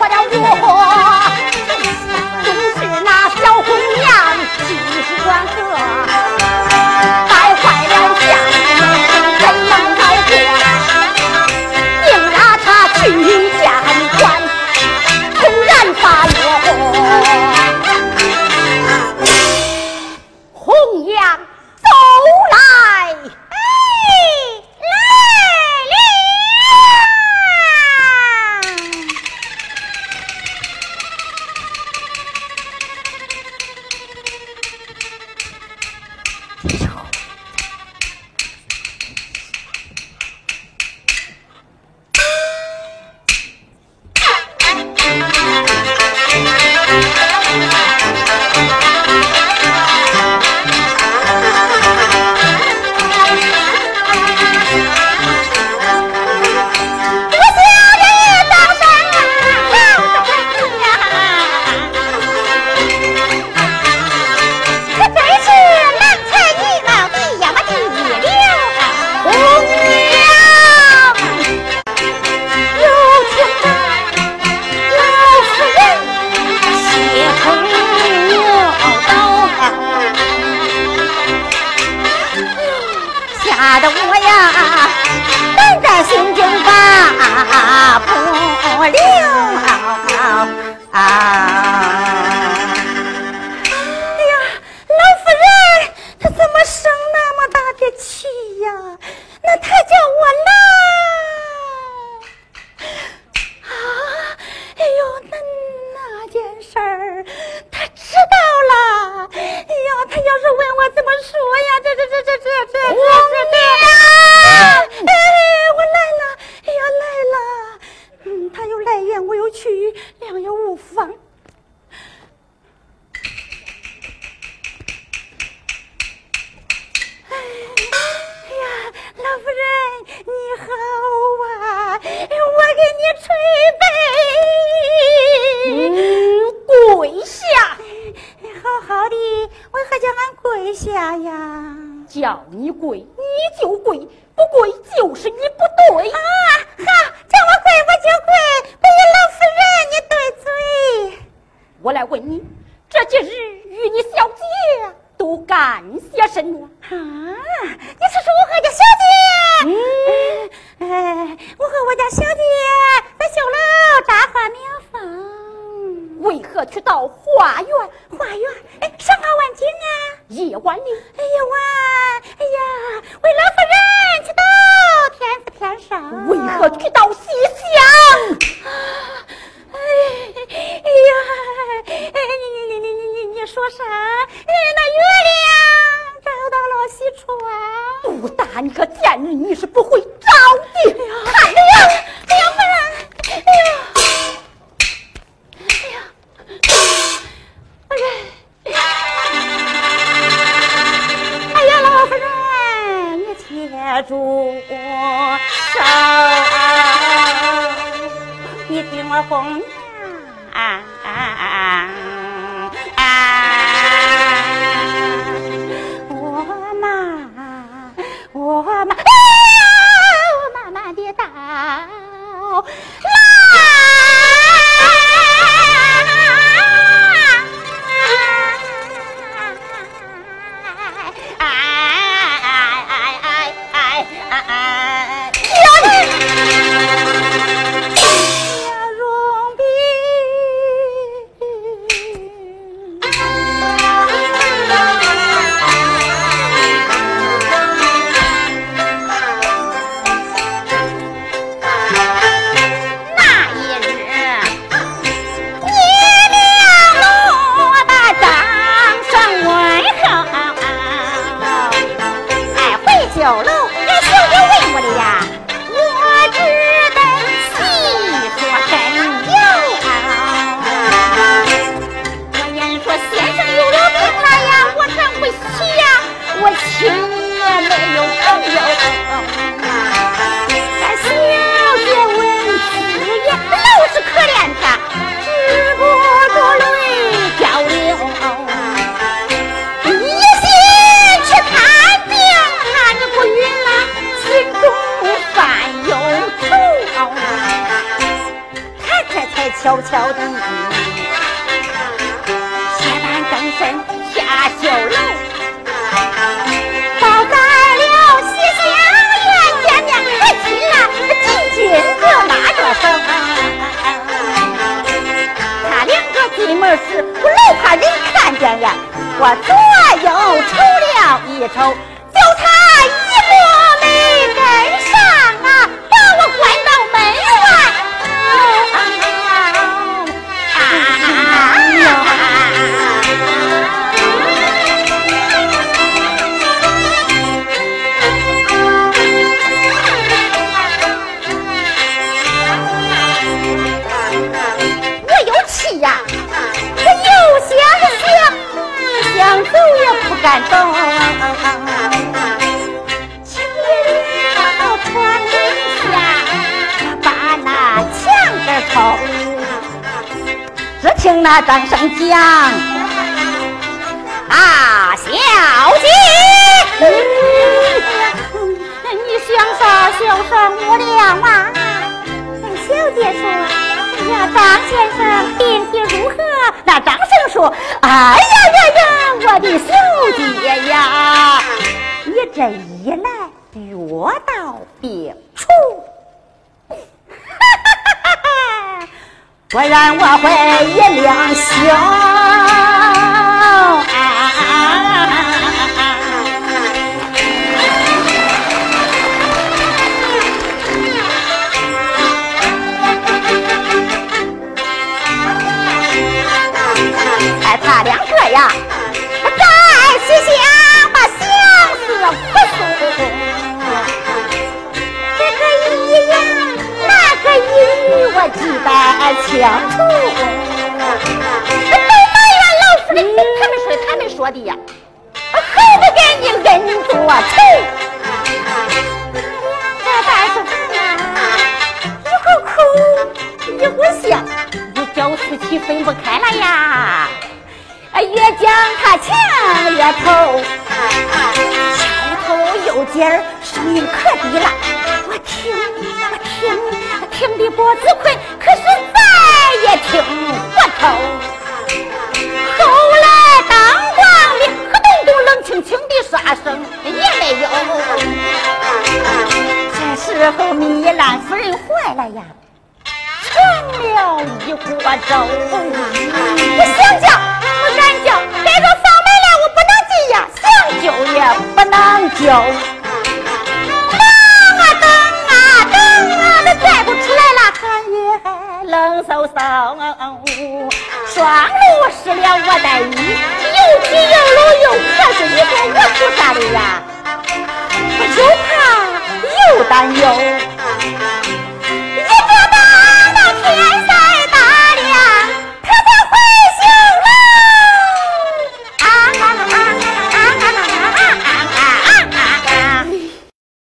Qua. 他叫我来啊！哎呦，那那件事儿，他知道了。哎呦，他要是问我怎么说呀？这这这这这这这这这！哎，我来了，哎呀来了！嗯，他有来言，我有去语，两有无妨。你好啊我给你捶背跪下。好好的为何叫俺跪下呀。叫你跪你就跪不跪就是你不对。啊哈叫我跪我就跪不与老夫人你对嘴。我来问你这几日与你小姐干些什么？啊，你是说我和家小姐？嗯，哎，我和我家小姐在小楼打花苗房。为何去到花园？花园，哎，赏花万景啊！夜晚里，夜晚，你可贱人，你是不会招的。哎呀，娘，哎呀，哎呀，哎呀，哎呀，老夫人，你牵住手，你听我哄。身下绣楼，包在了西厢院见面，还亲了紧紧的拉着手。他两个进门时，我老怕人看见呀，我左右瞅了一瞅。就他听那张声讲，啊，小姐，你想啥？小声无聊啊！小姐说，哎呀，张先生病体如何？那张生说，哎呀呀呀，我的小。姐呀，你这一来药到病除，不然我会一两宿害怕两个呀。再次谢。我记得清楚，都埋怨老夫人，他们说他们说的呀，还不给你恩做仇。这大是一会哭一会笑，一叫夫妻分不开了呀。啊越讲他强越头，敲头又尖儿，声音可低了，我听我听。听的脖子困，可是再也听不透。后来当官的和东东冷清清的说声也没有。这时候米兰夫人坏了呀，成了一锅粥。我想叫，不敢叫，该说房门了，我不能进呀，想救也不能救。忘了我失了我的你，又急又老又渴是你说我图啥的呀？我就怕又担忧。